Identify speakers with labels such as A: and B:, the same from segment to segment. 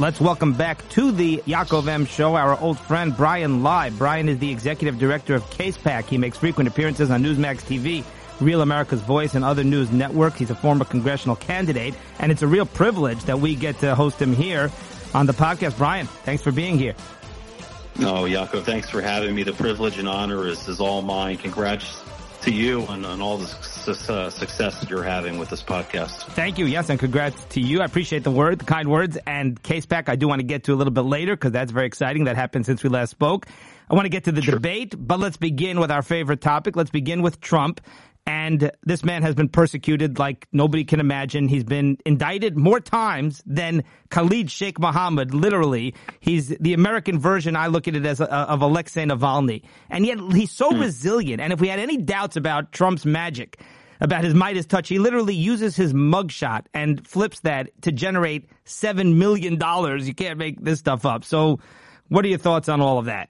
A: Let's welcome back to the Yaakov M show our old friend Bryan Leib. Bryan is the executive director of CASEPAC. He makes frequent appearances on Newsmax TV, Real America's Voice, and other news networks. He's a former congressional candidate, and it's a real privilege that we get to host him here on the podcast. Bryan, thanks for being here.
B: Oh, Yaakov, thanks for having me. The privilege and honor is, is all mine. Congrats to you on, on all the uh, success that you're having with this podcast.
A: Thank you. Yes, and congrats to you. I appreciate the word, the kind words, and CASEPAC. I do want to get to a little bit later because that's very exciting. That happened since we last spoke. I want to get to the sure. debate, but let's begin with our favorite topic. Let's begin with Trump. And this man has been persecuted like nobody can imagine. He's been indicted more times than Khalid Sheikh Mohammed, literally. He's the American version, I look at it as, a, of Alexei Navalny. And yet he's so mm. resilient. And if we had any doubts about Trump's magic, about his Midas touch, he literally uses his mugshot and flips that to generate $7 million. You can't make this stuff up. So what are your thoughts on all of that?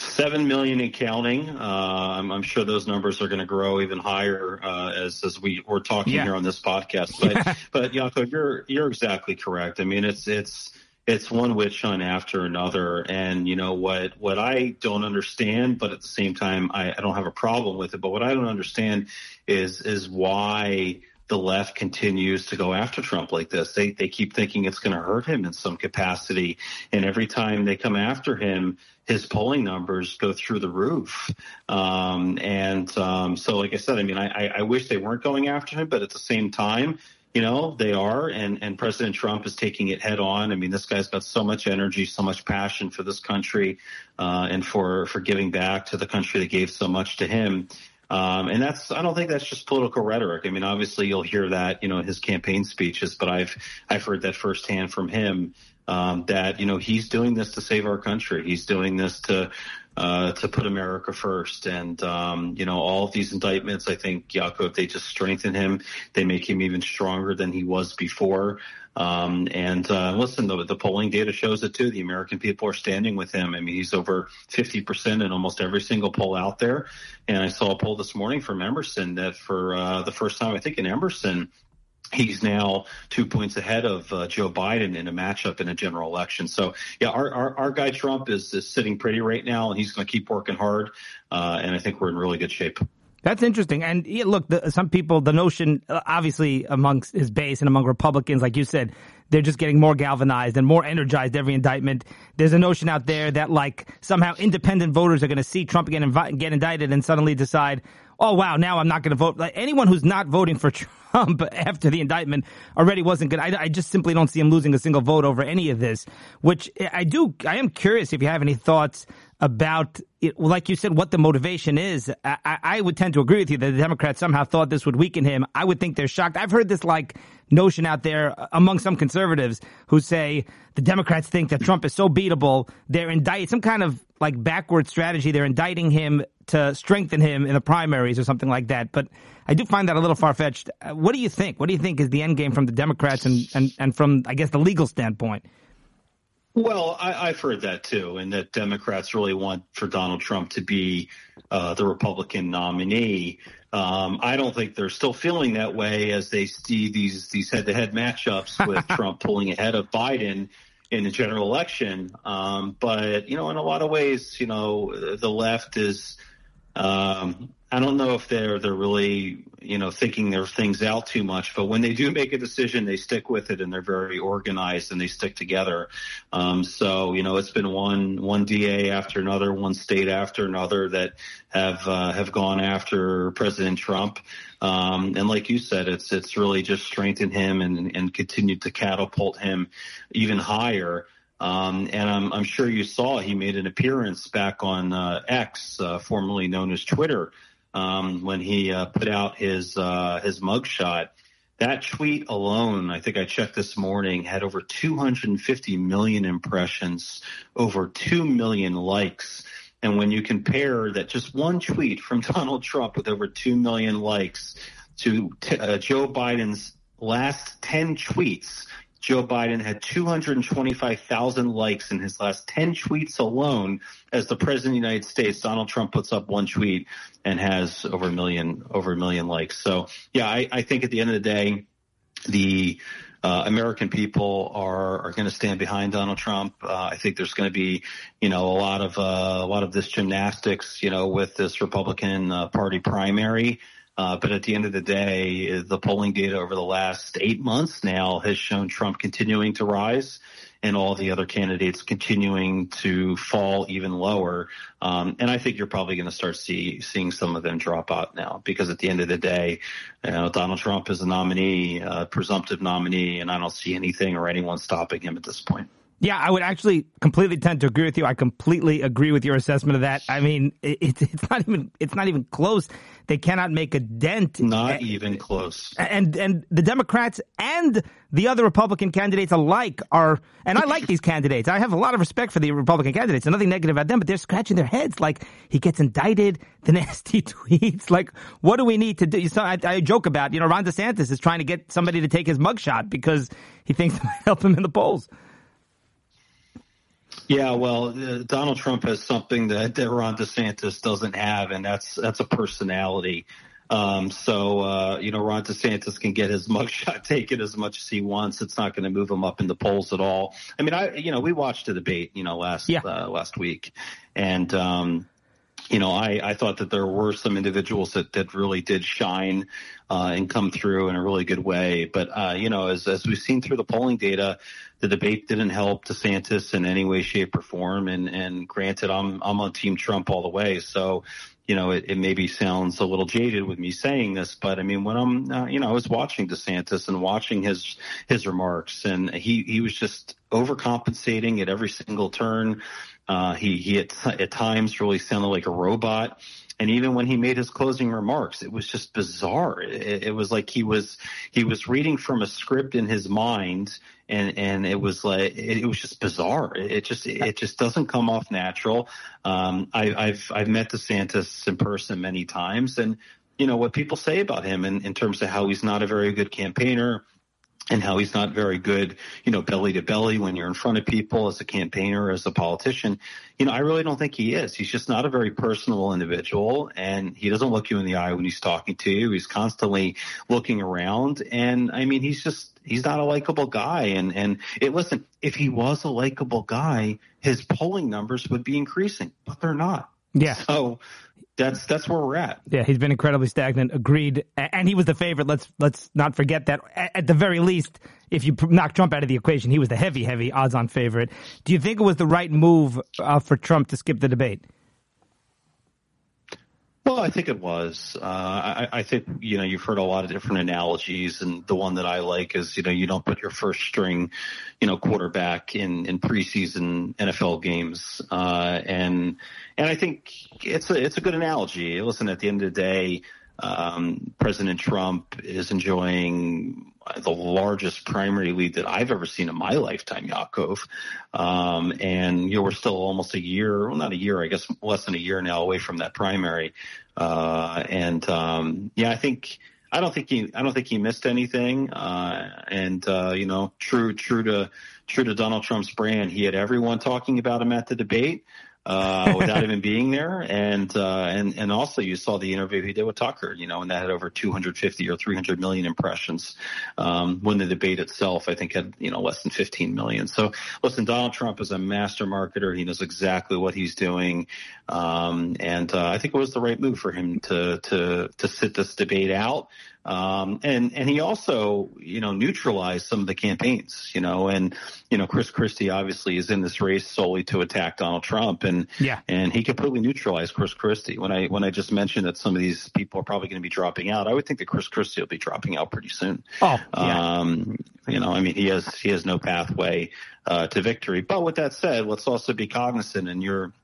B: Seven million and counting. Uh, I'm, I'm, sure those numbers are going to grow even higher uh, as as we we're talking yeah. here on this podcast. But but Yaakov, you're you're exactly correct. I mean, it's it's it's one witch hunt after another, and you know what what I don't understand, but at the same time I, I don't have a problem with it. But what I don't understand is is why the left continues to go after Trump like this. They they keep thinking it's going to hurt him in some capacity, and every time they come after him, his polling numbers go through the roof. Um, and um, so, like I said, I mean, I, I wish they weren't going after him, but at the same time, you know they are and and president trump is taking it head on. I mean this guy's got so much energy so much passion for this country uh, and for for giving back to the country that gave so much to him. Um, and that's, I don't think that's just political rhetoric. I mean, obviously you'll hear that, you know, in his campaign speeches, but I've, I've heard that firsthand from him, um, that, you know, he's doing this to save our country. He's doing this to, uh, to put America first. And, um, you know, all of these indictments, I think, Yaakov, they just strengthen him. They make him even stronger than he was before. Um, and uh, listen, the, the polling data shows it too. The American people are standing with him. I mean, he's over 50% in almost every single poll out there. And I saw a poll this morning from Emerson that for uh, the first time, I think in Emerson, he's now two points ahead of uh, Joe Biden in a matchup in a general election. So yeah, our, our, our guy Trump is, is sitting pretty right now and he's going to keep working hard. Uh, and I think we're in really good shape.
A: That's interesting. And yeah, look, the, some people, the notion, uh, obviously amongst his base and among Republicans, like you said, they're just getting more galvanized and more energized every indictment. There's a notion out there that like somehow independent voters are going to see Trump get, invi- get indicted and suddenly decide, oh wow, now I'm not going to vote. Like anyone who's not voting for Trump after the indictment already wasn't good. I, I, just simply don't see him losing a single vote over any of this. Which I do. I am curious if you have any thoughts about it, like you said, what the motivation is. I, I, would tend to agree with you that the Democrats somehow thought this would weaken him. I would think they're shocked. I've heard this like notion out there among some conservatives who say the Democrats think that Trump is so beatable. They're indicting some kind of like backward strategy. They're indicting him to strengthen him in the primaries or something like that. But I do find that a little far fetched. What do you think? What do you think is the end game from the Democrats and, and, and from, I guess, the legal standpoint?
B: Well, I, have heard that too, and that Democrats really want for Donald Trump to be uh, the Republican nominee. Um, I don't think they're still feeling that way as they see these these head-to-head matchups with Trump pulling ahead of Biden in the general election. Um, but you know, in a lot of ways, you know, the left is um, I don't know if they're they're really you know thinking their things out too much, but when they do make a decision, they stick with it and they're very organized and they stick together. Um, so you know it's been one one DA after another, one state after another that have uh, have gone after President Trump. Um, and like you said, it's it's really just strengthened him and and continued to catapult him even higher. Um, and I'm, I'm, sure you saw he made an appearance back on uh, X, uh, formerly known as Twitter, um, when he uh, put out his uh, his mugshot. That tweet alone, I think I checked this morning, had over 250 million impressions, over 2 million likes. And when you compare that just one tweet from Donald Trump with over 2 million likes to t- uh, Joe Biden's last 10 tweets, Joe Biden had 225,000 likes in his last 10 tweets alone. As the president of the United States, Donald Trump puts up one tweet and has over a million, over a million likes. So yeah, I, I think at the end of the day, the uh, American people are are going to stand behind Donald Trump. Uh, I think there's going to be, you know, a lot of uh, a lot of this gymnastics, you know, with this Republican uh, Party primary. Uh, but at the end of the day, the polling data over the last eight months now has shown Trump continuing to rise and all the other candidates continuing to fall even lower. Um, and I think you're probably going to start see, seeing some of them drop out now because at the end of the day, you know, Donald Trump is a nominee, a presumptive nominee, and I don't see anything or anyone stopping him at this point.
A: Yeah, I would actually completely tend to agree with you. I completely agree with your assessment of that. I mean, it's it's not even it's not even close. They cannot make a dent.
B: Not even close.
A: And and the Democrats and the other Republican candidates alike are. And I like these candidates. I have a lot of respect for the Republican candidates. And nothing negative about them, but they're scratching their heads. Like he gets indicted, the nasty tweets. Like, what do we need to do? So I, I joke about, you know, Ron DeSantis is trying to get somebody to take his mugshot because he thinks it might help him in the polls.
B: Yeah, well, uh, Donald Trump has something that, that Ron DeSantis doesn't have, and that's that's a personality. Um, so uh, you know, Ron DeSantis can get his mugshot taken as much as he wants. It's not going to move him up in the polls at all. I mean, I you know, we watched the debate, you know, last yeah. uh, last week, and um, you know, I, I thought that there were some individuals that, that really did shine uh, and come through in a really good way. But, uh, you know, as, as we've seen through the polling data, the debate didn't help DeSantis in any way, shape, or form. And, and granted, I'm, I'm on Team Trump all the way. So, you know, it, it maybe sounds a little jaded with me saying this, but I mean, when I'm, uh, you know, I was watching DeSantis and watching his, his remarks and he, he was just overcompensating at every single turn. Uh, he he at, at times really sounded like a robot. And even when he made his closing remarks, it was just bizarre. It, it, was like he was he was reading from a script in his mind, and and it was like it, it was just bizarre. It, it just it just doesn't come off natural. Um, I, I've I've met DeSantis in person many times, and you know what people say about him in, in terms of how he's not a very good campaigner and how he's not very good, you know, belly to belly when you're in front of people as a campaigner, as a politician. You know, I really don't think he is. He's just not a very personal individual and he doesn't look you in the eye when he's talking to you. He's constantly looking around. And I mean, he's just, he's not a likable guy. And, and it, listen, if he was a likable guy, his polling numbers would be increasing, but they're not.
A: Yeah.
B: So that's that's where we're at.
A: Yeah, he's been incredibly stagnant. Agreed, and he was the favorite. Let's let's not forget that. At the very least, if you knock Trump out of the equation, he was the heavy, heavy odds-on favorite. Do you think it was the right move uh, for Trump to skip the debate?
B: Well, I think it was. Uh, I, I, think you know you've heard a lot of different analogies, and the one that I like is you know you don't put your first string, you know, quarterback in in preseason NFL games, uh, and and I think it's a it's a good analogy. Listen, at the end of the day, um, President Trump is enjoying the largest primary lead that I've ever seen in my lifetime, Yaakov. Um, and you know, we're still almost a year, well, not a year, I guess less than a year now away from that primary. Uh, and, um, yeah, I think, I don't think he, I don't think he missed anything. Uh, and, uh, you know, true, true to, true to Donald Trump's brand, he had everyone talking about him at the debate uh, without even being there. And, uh, and, and also you saw the interview he did with Tucker, you know, and that had over 250 or 300 million impressions. Um, when the debate itself, I think had, you know, less than 15 million. So listen, Donald Trump is a master marketer. He knows exactly what he's doing. Um, and, uh, I think it was the right move for him to, to, to sit this debate out. Um, and, and he also, you know, neutralized some of the campaigns, you know, and, you know, Chris Christie obviously is in this race solely to attack Donald Trump and, yeah, and he completely neutralized Chris Christie. When I, when I just mentioned that some of these people are probably going to be dropping out, I would think that Chris Christie will be dropping out pretty soon.
A: Oh, yeah.
B: Um, you know, I mean, he has, he has no pathway, uh, to victory. But with that said, let's also be cognizant and you're,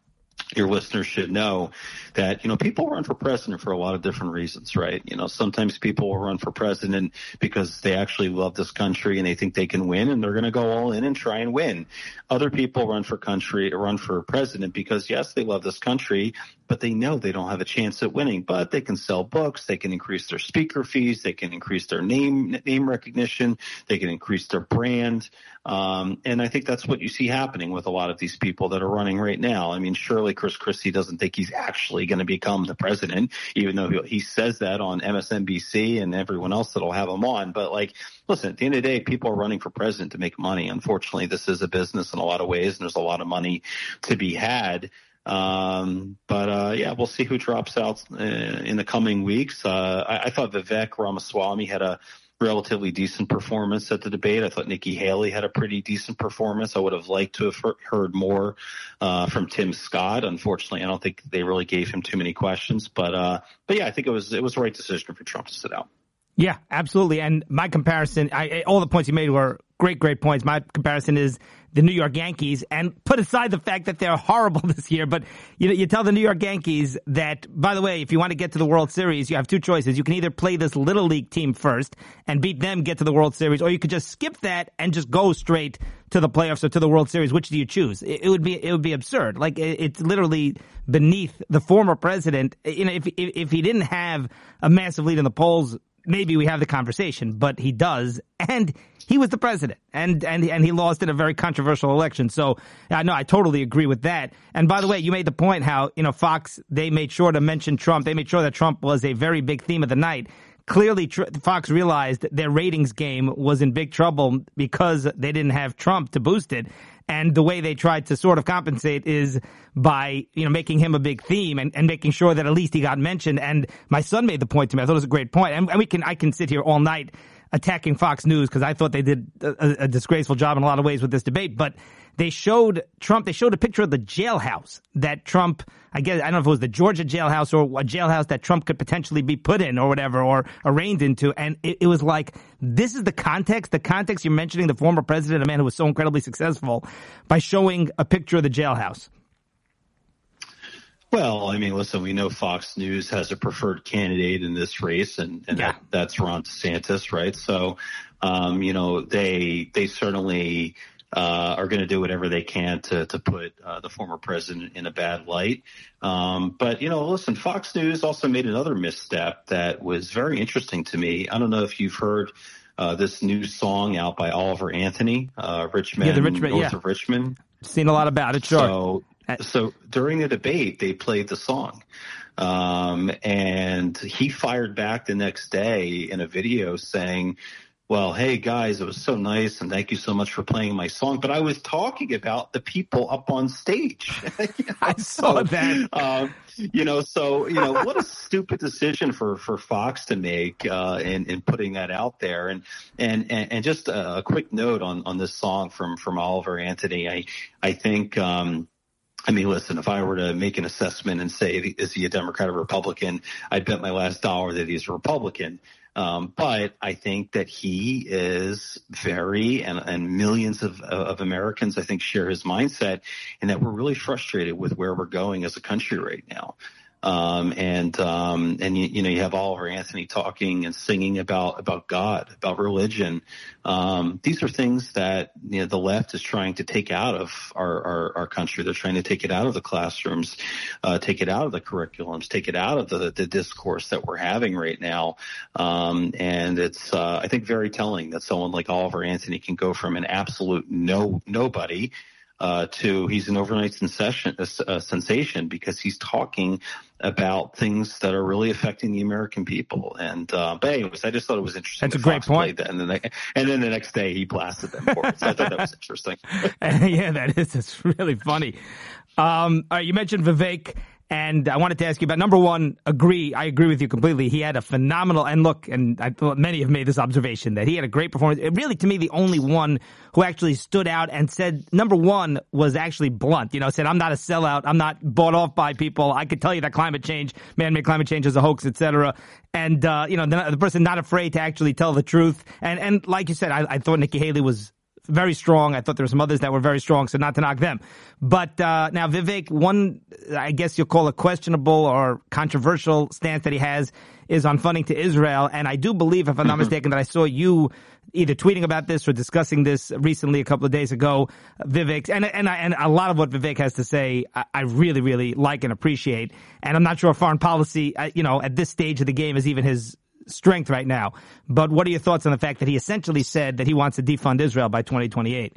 B: your listeners should know that you know people run for president for a lot of different reasons right? You know sometimes people will run for president because they actually love this country and they think they can win and they're going to go all in and try and win. Other people run for country run for president because yes they love this country but they know they don't have a chance at winning. But they can sell books, they can increase their speaker fees, they can increase their name name recognition, they can increase their brand. Um, and I think that's what you see happening with a lot of these people that are running right now. I mean, surely Chris Christie doesn't think he's actually going to become the president, even though he, he says that on MSNBC and everyone else that'll have him on. But like, listen, at the end of the day, people are running for president to make money. Unfortunately, this is a business in a lot of ways, and there's a lot of money to be had. Um, but uh, yeah, we'll see who drops out uh, in the coming weeks. Uh, I, I thought Vivek Ramaswamy had a relatively decent performance at the debate. I thought Nikki Haley had a pretty decent performance. I would have liked to have heard more uh, from Tim Scott. Unfortunately, I don't think they really gave him too many questions. But uh, but yeah, I think it was it was the right decision for Trump to sit out.
A: Yeah, absolutely. And my comparison, I, all the points you made were great, great points. My comparison is the New York Yankees, and put aside the fact that they're horrible this year, but you know, you tell the New York Yankees that, by the way, if you want to get to the World Series, you have two choices. You can either play this little league team first and beat them, get to the World Series, or you could just skip that and just go straight to the playoffs or to the World Series. Which do you choose? It, it would be it would be absurd. Like it, it's literally beneath the former president. You know, if, if if he didn't have a massive lead in the polls maybe we have the conversation, but he does, and he was the president, and and and he lost in a very controversial election. So, I know I totally agree with that. And by the way, you made the point how you know Fox they made sure to mention Trump. They made sure that Trump was a very big theme of the night. Clearly, Fox realized their ratings game was in big trouble because they didn't have Trump to boost it. And the way they tried to sort of compensate is by, you know, making him a big theme and, and making sure that at least he got mentioned. And my son made the point to me. I thought it was a great point. And, and we can, I can sit here all night attacking Fox News because I thought they did a, a, disgraceful job in a lot of ways with this debate. But they showed Trump, they showed a picture of the jailhouse that Trump, I guess, I don't know if it was the Georgia jailhouse or a jailhouse that Trump could potentially be put in or whatever or arraigned into. And it, it was like, this is the context, the context you're mentioning the former president, a man who was so incredibly successful, by showing a picture of the jailhouse.
B: Well, I mean, listen, we know Fox News has a preferred candidate in this race, and, and yeah. that, that's Ron DeSantis, right? So, um, you know, they they certainly uh, are going to do whatever they can to to put uh, the former president in a bad light. Um, but you know, listen, Fox News also made another misstep that was very interesting to me. I don't know if you've heard. Uh, this new song out by Oliver Anthony, uh, Richmond,
A: yeah, the Richmond,
B: north
A: yeah.
B: of Richmond.
A: Seen a lot about it, sure.
B: So, so during the debate, they played the song. Um, and he fired back the next day in a video saying, well, hey guys, it was so nice and thank you so much for playing my song. But I was talking about the people up on stage.
A: you know? I saw so, that.
B: Um, you know, so you know, what a stupid decision for for Fox to make uh, in in putting that out there. And and and, and just a, a quick note on on this song from from Oliver Anthony. I I think. Um, I mean, listen, if I were to make an assessment and say, is he a Democrat or Republican? I'd bet my last dollar that he's a Republican. Um, but I think that he is very, and, and millions of, of Americans, I think, share his mindset, and that we're really frustrated with where we're going as a country right now. Um, and um, and you, you, know you have Oliver Anthony talking and singing about about God, about religion. Um, these are things that you know the left is trying to take out of our, our, our country. They're trying to take it out of the classrooms, uh, take it out of the curriculums, take it out of the, the discourse that we're having right now. Um, and it's uh, I think very telling that someone like Oliver Anthony can go from an absolute no nobody uh, to he's an overnight sensation, a, sensation because he's talking about things that are really affecting the American people. And uh, but anyways, I just thought it was interesting.
A: That's a great point.
B: That, and then and then the next day he blasted them for it. So I thought that was interesting.
A: yeah, that is. It's really funny. Um, all right, you mentioned Vivek and I wanted to ask you about number one, agree. I agree with you completely. He had a phenomenal, and look, and I thought many have made this observation that he had a great performance. It really, to me, the only one who actually stood out and said, number one was actually blunt, you know, said, I'm not a sellout. I'm not bought off by people. I could tell you that climate change, man-made climate change is a hoax, etc. And, uh, you know, the, the, person not afraid to actually tell the truth. And, and like you said, I, I thought Nikki Haley was very strong. I thought there were some others that were very strong, so not to knock them. But uh, now, Vivek, one I guess you'll call a questionable or controversial stance that he has is on funding to Israel. And I do believe, if I'm not mm-hmm. mistaken, that I saw you either tweeting about this or discussing this recently a couple of days ago, Vivek. And and and a lot of what Vivek has to say, I, I really really like and appreciate. And I'm not sure foreign policy, uh, you know, at this stage of the game is even his strength right now. But what are your thoughts on the fact that he essentially said that he wants to defund Israel by 2028?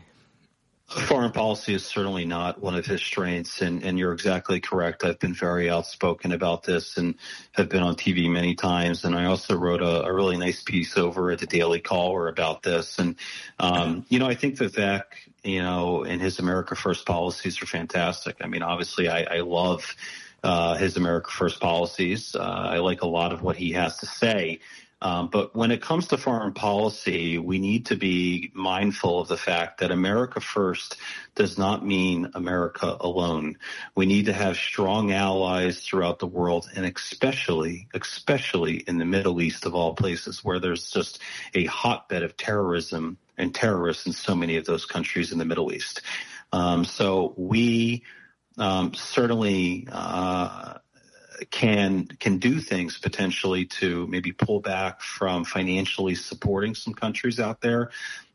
B: Foreign policy is certainly not one of his strengths, and, and you're exactly correct. I've been very outspoken about this and have been on TV many times. And I also wrote a, a really nice piece over at the Daily Caller about this. And, um, you know, I think Vivek, you know, and his America First policies are fantastic. I mean, obviously, I, I love uh, his America First policies. Uh, I like a lot of what he has to say. Um, but when it comes to foreign policy, we need to be mindful of the fact that America first does not mean America alone. We need to have strong allies throughout the world and especially, especially in the Middle East of all places where there's just a hotbed of terrorism and terrorists in so many of those countries in the Middle East. Um, so we um, certainly uh, can can do things potentially to maybe pull back from financially supporting some countries out there.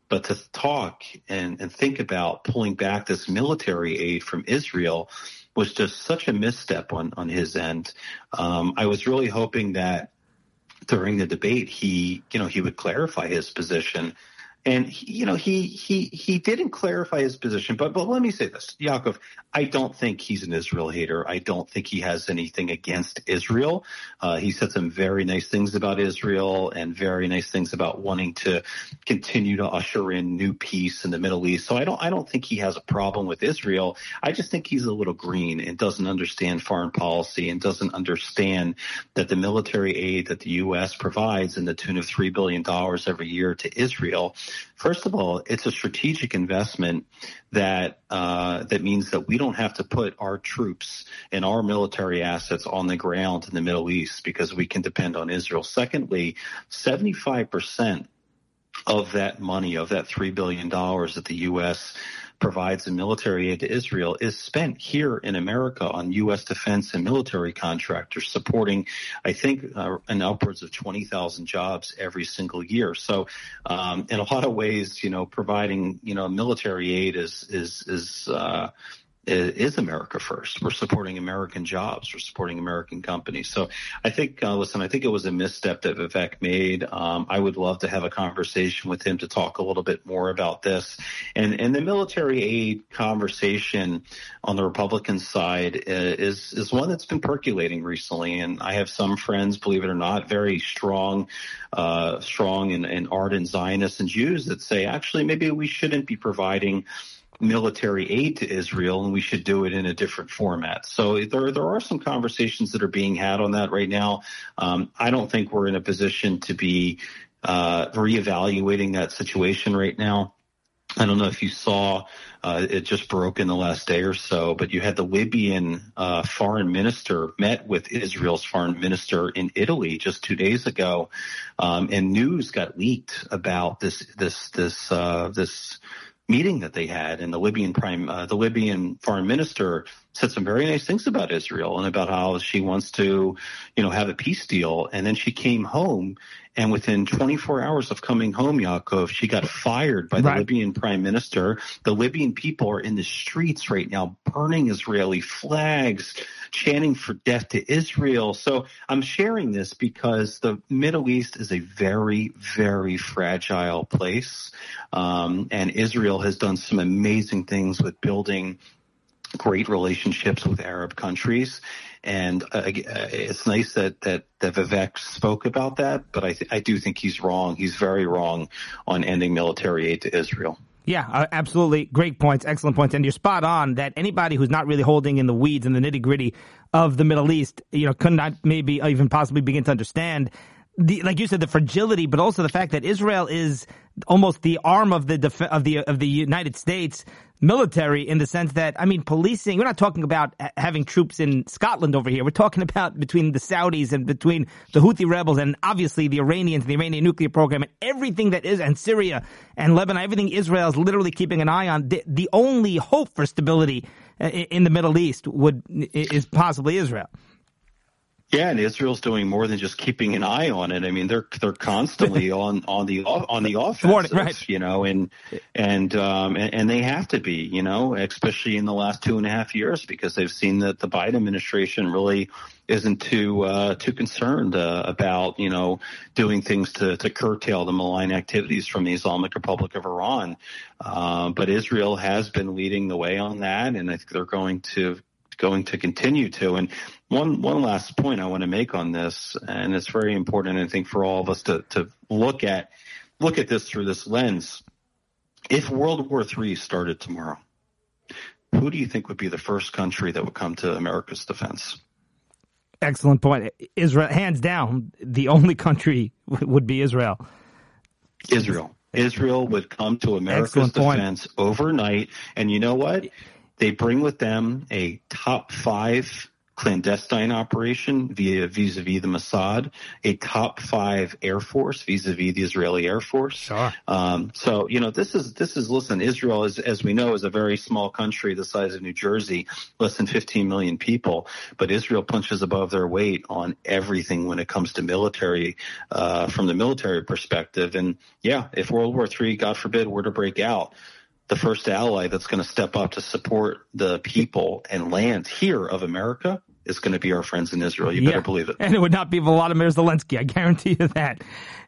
B: But to talk and, and think about pulling back this military aid from Israel was just such a misstep on, on his end. Um, I was really hoping that during the debate he, you know, he would clarify his position and he, you know, he he he didn't clarify his position, but but let me say this, Yaakov. I don't think he's an Israel hater. I don't think he has anything against Israel. Uh, he said some very nice things about Israel and very nice things about wanting to continue to usher in new peace in the Middle East. So I don't I don't think he has a problem with Israel. I just think he's a little green and doesn't understand foreign policy and doesn't understand that the military aid that the U.S. provides in the tune of three billion dollars every year to Israel First of all, it's a strategic investment that uh, that means that we don't have to put our troops and our military assets on the ground in the Middle East because we can depend on Israel. Secondly, 75 percent of that money, of that $3 billion that the U.S provides in military aid to Israel is spent here in America on U.S. defense and military contractors supporting, I think, uh, an upwards of 20,000 jobs every single year. So, um, in a lot of ways, you know, providing, you know, military aid is, is, is, uh, is America first. We're supporting American jobs. We're supporting American companies. So I think, uh, listen, I think it was a misstep that Vivek made. Um, I would love to have a conversation with him to talk a little bit more about this. And, and the military aid conversation on the Republican side uh, is, is one that's been percolating recently. And I have some friends, believe it or not, very strong, uh, strong and, and ardent Zionists and Jews that say, actually, maybe we shouldn't be providing military aid to Israel, and we should do it in a different format. So there there are some conversations that are being had on that right now. Um, I don't think we're in a position to be uh, reevaluating that situation right now. I don't know if you saw, uh, it just broke in the last day or so, but you had the Libyan uh, foreign minister met with Israel's foreign minister in Italy just two days ago, um, and news got leaked about this this this uh, this meeting that they had, and the Libyan prime, uh, the Libyan foreign minister said some very nice things about Israel and about how she wants to, you know, have a peace deal. And then she came home and within 24 hours of coming home, Yaakov, she got fired by the right. Libyan prime minister. The Libyan people are in the streets right now, burning Israeli flags, chanting for death to Israel. So I'm sharing this because the Middle East is a very, very fragile place. Um, and Israel has done some amazing things with building great relationships with Arab countries. And uh, it's nice that, that, that Vivek spoke about that, but I, th- I do think he's wrong. He's very wrong on ending military aid to Israel.
A: Yeah, uh, absolutely. Great points. Excellent points. And you're spot on that anybody who's not really holding in the weeds and the nitty gritty of the Middle East, you know, could not maybe even possibly begin to understand the like you said the fragility, but also the fact that Israel is almost the arm of the def- of the of the United States military in the sense that I mean policing. We're not talking about having troops in Scotland over here. We're talking about between the Saudis and between the Houthi rebels and obviously the Iranians, and the Iranian nuclear program, and everything that is and Syria and Lebanon. Everything Israel is literally keeping an eye on. The, the only hope for stability uh, in the Middle East would is possibly Israel.
B: Yeah, and Israel's doing more than just keeping an eye on it. I mean, they're they're constantly on on the on the offense,
A: right.
B: you know, and and um and, and, they have to be, you know, especially in the last two and a half years because they've seen that the Biden administration really isn't too uh, too concerned uh, about you know doing things to to curtail the malign activities from the Islamic Republic of Iran. Uh, but Israel has been leading the way on that, and I think they're going to going to continue to. And one one last point I want to make on this, and it's very important, I think, for all of us to to look at look at this through this lens. If World War III started tomorrow, who do you think would be the first country that would come to America's defense?
A: Excellent point. Israel, hands down, the only country would be Israel.
B: Israel. Israel would come to America's defense overnight. And you know what? They bring with them a top five clandestine operation via vis-a-vis the Mossad, a top five air force vis-a-vis the Israeli Air Force.
A: Sure.
B: Um, so you know this is this is listen. Israel is, as we know, is a very small country the size of New Jersey, less than 15 million people. But Israel punches above their weight on everything when it comes to military, uh, from the military perspective. And yeah, if World War III, God forbid, were to break out the first ally that's going to step up to support the people and land here of America is going to be our friends in Israel. You yeah. better believe it.
A: And it would not be Volodymyr Zelensky. I guarantee you that.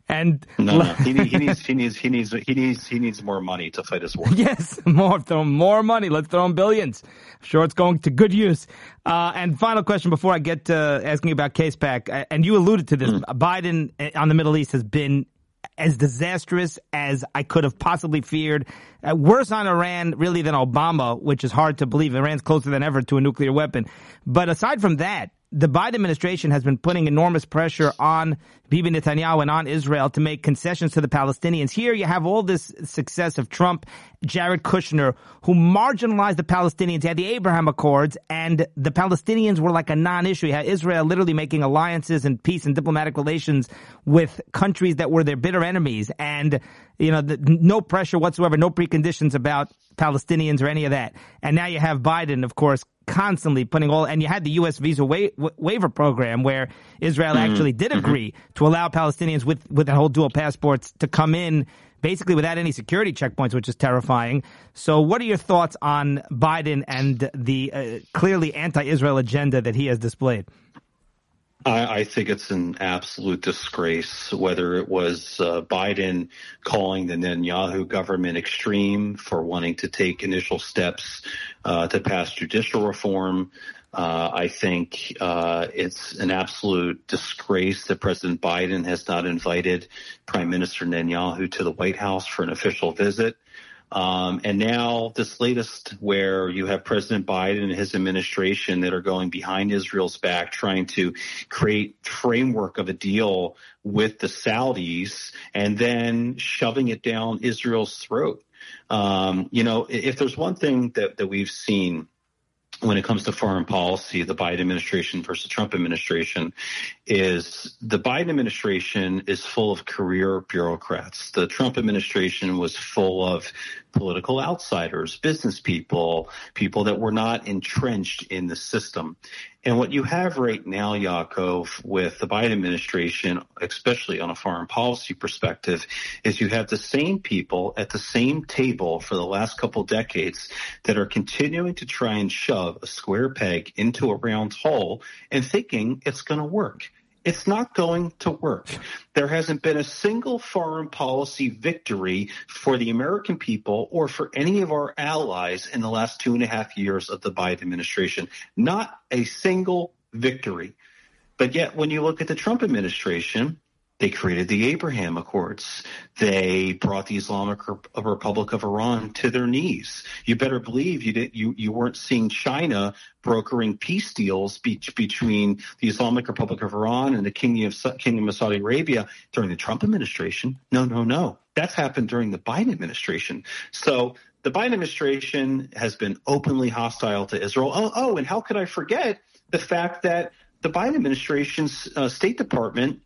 A: And
B: no, no. He, he, needs he needs he needs he needs he needs more money to fight his war.
A: Yes, more throw more money. Let's throw him billions. I'm sure, it's going to good use. Uh, and final question before I get to asking about CASEPAC, and you alluded to this. Mm. Biden eh, on the Middle East has been as disastrous as I could have possibly feared. Uh, worse on Iran, really, than Obama, which is hard to believe. Iran's closer than ever to a nuclear weapon. But aside from that, the Biden administration has been putting enormous pressure on Bibi Netanyahu and on Israel to make concessions to the Palestinians. Here you have all this success of Trump, Jared Kushner, who marginalized the Palestinians. You had the Abraham Accords, and the Palestinians were like a non-issue. You had Israel literally making alliances and peace and diplomatic relations with countries that were their bitter enemies, and you know, the, no pressure whatsoever, no preconditions about Palestinians or any of that. And now you have Biden, of course, constantly putting all, and you had the U.S. visa wa- waiver program where Israel mm-hmm. actually did mm-hmm. agree mm-hmm. to allow Palestinians with, with the whole dual passports to come in basically without any security checkpoints, which is terrifying. So what are your thoughts on Biden and the uh, clearly anti-Israel agenda that he has displayed?
B: I, I, think it's an absolute disgrace, whether it was uh, Biden calling the Netanyahu government extreme for wanting to take initial steps uh, to pass judicial reform. Uh, I think uh, it's an absolute disgrace that President Biden has not invited Prime Minister Netanyahu to the White House for an official visit. Um, and now this latest where you have President Biden and his administration that are going behind Israel's back, trying to create framework of a deal with the Saudis and then shoving it down Israel's throat. Um, you know, if there's one thing that, that we've seen when it comes to foreign policy, the Biden administration versus the Trump administration is the Biden administration is full of career bureaucrats. The Trump administration was full of political outsiders, business people, people that were not entrenched in the system. And what you have right now, Yaakov, with the Biden administration, especially on a foreign policy perspective, is you have the same people at the same table for the last couple decades that are continuing to try and shove a square peg into a round hole and thinking it's going to work. It's not going to work. There hasn't been a single foreign policy victory for the American people or for any of our allies in the last two and a half years of the Biden administration. Not a single victory. But yet, when you look at the Trump administration, They created the Abraham Accords. They brought the Islamic Republic of Iran to their knees. You better believe you didn't, you you weren't seeing China brokering peace deals be, between the Islamic Republic of Iran and the Kingdom of Kingdom of Saudi Arabia during the Trump administration. No, no, no. That's happened during the Biden administration. So the Biden administration has been openly hostile to Israel. Oh, oh and how could I forget the fact that the Biden administration's uh, State Department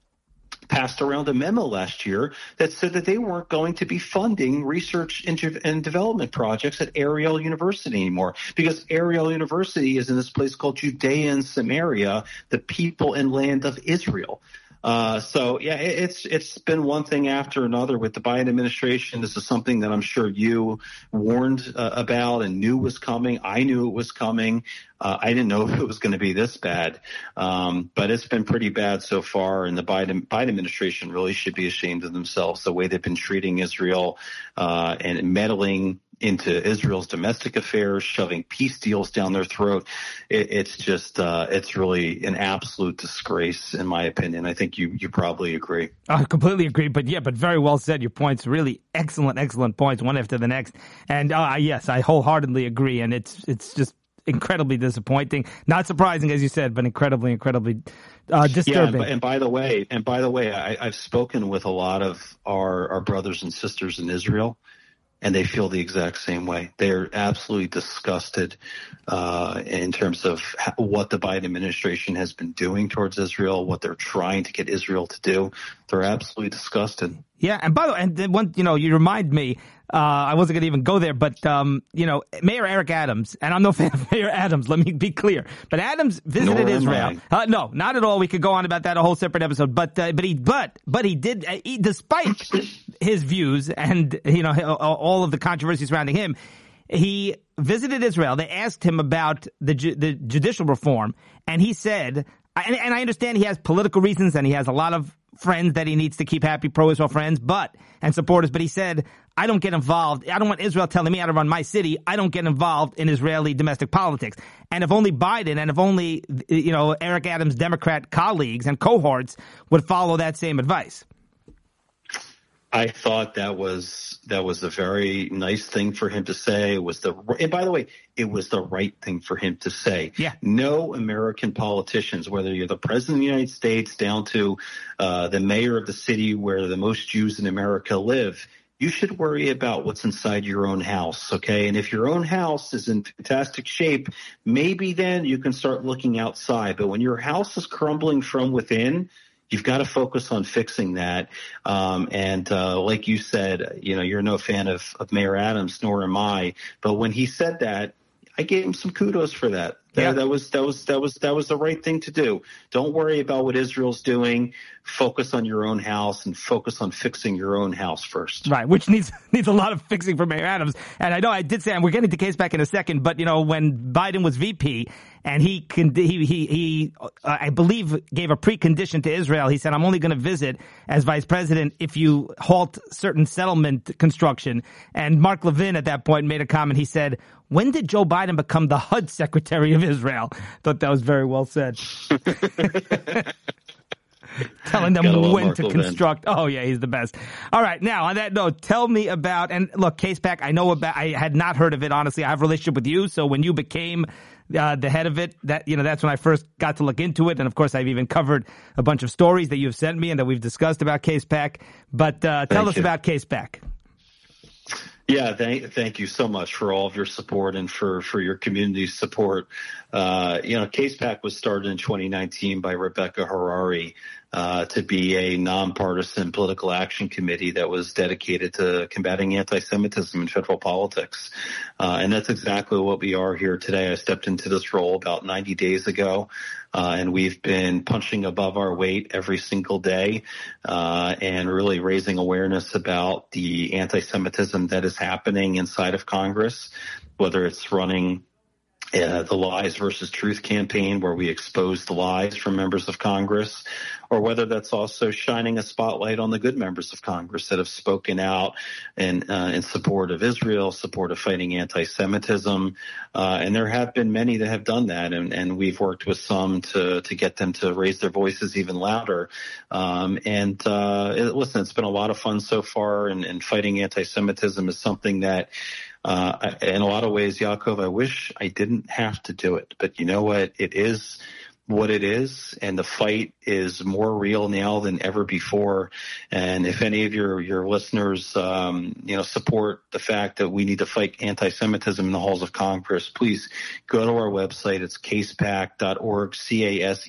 B: passed around a memo last year that said that they weren't going to be funding research and development projects at Ariel University anymore because Ariel University is in this place called Judea and Samaria, the people and land of Israel. Uh, so yeah, it, it's it's been one thing after another with the Biden administration. This is something that I'm sure you warned uh, about and knew was coming. I knew it was coming. Uh, I didn't know if it was going to be this bad, um, but it's been pretty bad so far. And the Biden Biden administration really should be ashamed of themselves the way they've been treating Israel uh, and meddling into Israel's domestic affairs, shoving peace deals down their throat. It, it's just, uh, it's really an absolute disgrace, in my opinion. I think you, you probably agree.
A: I completely agree. But yeah, but very well said. Your points really excellent, excellent points, one after the next. And uh, yes, I wholeheartedly agree. And it's, it's just incredibly disappointing. Not surprising, as you said, but incredibly, incredibly uh, disturbing.
B: Yeah, and, and by the way, and by the way, I, I've spoken with a lot of our, our brothers and sisters in Israel and they feel the exact same way. They're absolutely disgusted uh, in terms of what the Biden administration has been doing towards Israel, what they're trying to get Israel to do. They're absolutely disgusted.
A: Yeah, and by the way, and then one, you know, you remind me. Uh, I wasn't going to even go there, but um, you know, Mayor Eric Adams, and I'm no fan of Mayor Adams. Let me be clear. But Adams visited
B: Nor
A: Israel. Uh, no, not at all. We could go on about that a whole separate episode. But uh, but he but but he did, uh, he, despite his views and you know all of the controversy surrounding him, he visited Israel. They asked him about the ju- the judicial reform, and he said, and, and I understand he has political reasons and he has a lot of friends that he needs to keep happy, pro-Israel friends, but and supporters. But he said, "I don't get involved. I don't want Israel telling me how to run my city. I don't get involved in Israeli domestic politics." And if only Biden and if only you know Eric Adams' Democrat colleagues and cohorts would follow that same advice.
B: I thought that was that was a very nice thing for him to say. It was the and by the way, it was the right thing for him to say.
A: Yeah.
B: No American politicians, whether you're the president of the United States down to uh, the mayor of the city where the most Jews in America live, you should worry about what's inside your own house, okay? And if your own house is in fantastic shape, maybe then you can start looking outside. But when your house is crumbling from within, You've got to focus on fixing that. Um, and uh, like you said, you know, you're no fan of, of Mayor Adams, nor am I. But when he said that, I gave him some kudos for that. That, yeah. that was that was that was that was the right thing to do. Don't worry about what Israel's doing. Focus on your own house and focus on fixing your own house first.
A: Right, which needs needs a lot of fixing for Mayor Adams. And I know I did say, and we're getting to CASEPAC in a second, but you know when Biden was VP and he he he, he uh, I believe gave a precondition to Israel. He said, "I'm only going to visit as vice president if you halt certain settlement construction." And Mark Levin at that point made a comment. He said, "When did Joe Biden become the HUD secretary of Israel. Thought that was very well said. Telling them when to construct. Oh yeah, he's the best. All right, now on that note, tell me about and look, CASEPAC. I know about. I had not heard of it honestly. I have a relationship with you, so when you became uh, the head of it, that you know, that's when I first got to look into it, and of course, I've even covered a bunch of stories that you've sent me and that we've discussed about CASEPAC. But uh, tell Thank us you. about CASEPAC.
B: Yeah, thank thank you so much for all of your support and for for your community support. Uh, you know, CASEPAC was started in 2019 by Rebecca Harari uh, to be a nonpartisan political action committee that was dedicated to combating anti-Semitism in federal politics, uh, and that's exactly what we are here today. I stepped into this role about 90 days ago. Uh, and we've been punching above our weight every single day, uh, and really raising awareness about the anti-Semitism that is happening inside of Congress, whether it's running uh, the Lies versus Truth campaign, where we expose the lies from members of Congress, or whether that's also shining a spotlight on the good members of Congress that have spoken out in uh, in support of Israel, support of fighting anti-Semitism, uh, and there have been many that have done that, and, and we've worked with some to to get them to raise their voices even louder. Um, and uh, listen, it's been a lot of fun so far, and, and fighting anti-Semitism is something that uh, in a lot of ways, Yaakov, I wish I didn't have to do it, but you know what? It is what it is, and the fight is more real now than ever before. And if any of your your listeners, um, you know, support the fact that we need to fight anti-Semitism in the halls of Congress, please go to our website. It's casepac.org, c-a-s-e-p-a-c.org.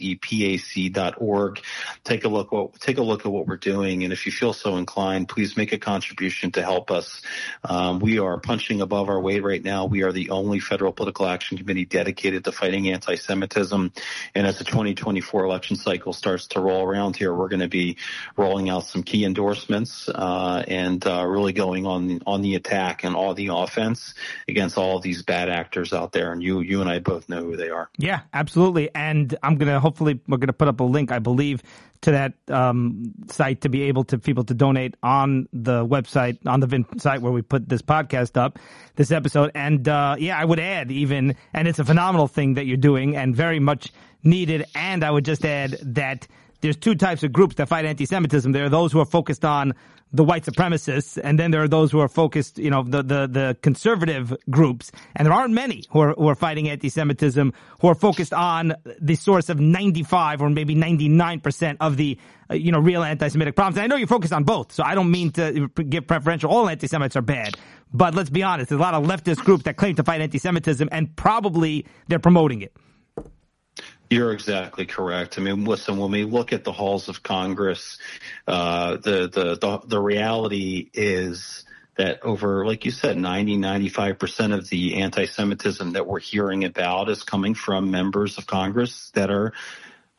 B: Take a look. What, take a look at what we're doing, and if you feel so inclined, please make a contribution to help us. Um, we are punching above our weight right now. We are the only federal political action committee dedicated to fighting anti-Semitism, and as the 2024 election cycle starts to roll around here, we're going to be rolling out some key endorsements uh, and uh, really going on on the attack and all the offense against all of these bad actors out there. And you you and I both know who they are.
A: Yeah, absolutely. And I'm gonna hopefully we're gonna put up a link, I believe, to that um, site to be able to people to donate on the website on the Vin site where we put this podcast up, this episode. And uh, yeah, I would add even, and it's a phenomenal thing that you're doing, and very much needed. And I would just add that there's two types of groups that fight anti-Semitism. There are those who are focused on the white supremacists, and then there are those who are focused, you know, the, the, the conservative groups, and there aren't many who are, who are fighting anti-Semitism, who are focused on the source of 95 or maybe 99% of the, uh, you know, real anti-Semitic problems. And I know you're focused on both, so I don't mean to give preferential, all anti-Semites are bad. But let's be honest, there's a lot of leftist groups that claim to fight anti-Semitism, and probably they're promoting it.
B: You're exactly correct. I mean, listen, when we look at the halls of Congress, uh, the, the, the, the reality is that over, like you said, 90, 95% of the anti-Semitism that we're hearing about is coming from members of Congress that are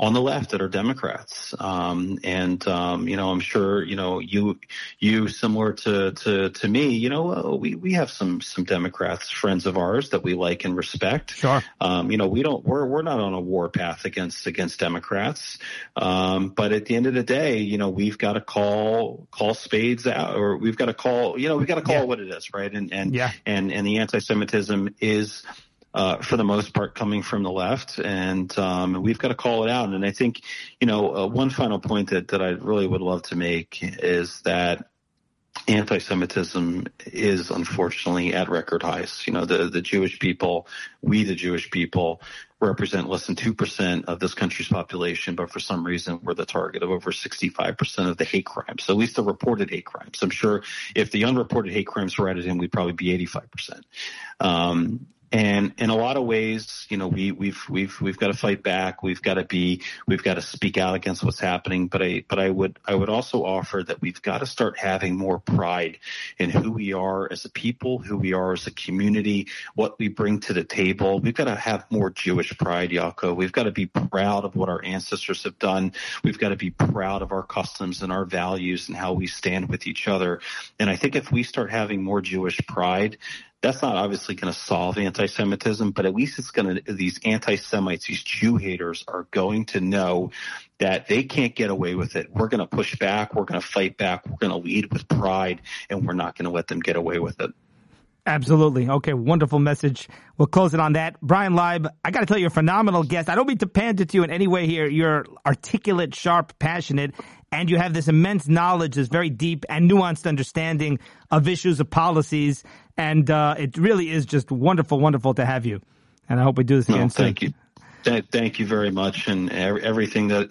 B: on the left that are Democrats. Um, and, um, you know, I'm sure, you know, you, you similar to, to, to me, you know, uh, we, we have some, some Democrats, friends of ours that we like and respect.
A: Sure.
B: Um, you know, we don't, we're, we're not on a war path against, against Democrats. Um, but at the end of the day, you know, we've got to call, call spades out or we've got to call, you know, we've got to call yeah. what it is, right? And, and, yeah. and, and the anti-Semitism is, uh, for the most part coming from the left, and um, we've got to call it out. And I think, you know, uh, one final point that that I really would love to make is that anti-Semitism is unfortunately at record highs. You know, the the Jewish people, we the Jewish people, represent less than 2% of this country's population, but for some reason we're the target of over 65% of the hate crimes, at least the reported hate crimes. I'm sure if the unreported hate crimes were added in, we'd probably be 85%. Um, and in a lot of ways, you know, we, we've we've we've got to fight back. We've got to be we've got to speak out against what's happening. But I but I would I would also offer that we've got to start having more pride in who we are as a people, who we are as a community, what we bring to the table. We've got to have more Jewish pride, Yaakov. We've got to be proud of what our ancestors have done. We've got to be proud of our customs and our values and how we stand with each other. And I think if we start having more Jewish pride, that's not obviously going to solve anti-Semitism, but at least it's going to, these anti-Semites, these Jew haters are going to know that they can't get away with it. We're going to push back. We're going to fight back. We're going to lead with pride and we're not going to let them get away with it.
A: Absolutely. Okay, wonderful message. We'll close it on that. Bryan Leib, I got to tell you, a phenomenal guest. I don't mean to pander to you in any way here. You're articulate, sharp, passionate, and you have this immense knowledge, this very deep and nuanced understanding of issues, of policies, and uh, it really is just wonderful, wonderful to have you. And I hope we do this again no,
B: soon. Thank you. Thank you very much, and everything that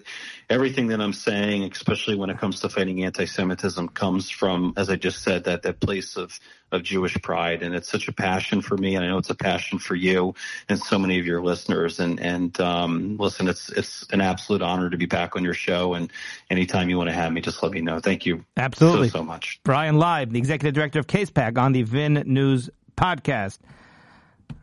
B: everything that I'm saying, especially when it comes to fighting anti-Semitism, comes from, as I just said, that that place of of Jewish pride, and it's such a passion for me, and I know it's a passion for you and so many of your listeners. And and um, listen, it's it's an absolute honor to be back on your show, and anytime you want to have me, just let me know. Thank you,
A: absolutely,
B: so, so much.
A: Bryan Leib, the executive director of CASEPAC on the VIN News podcast.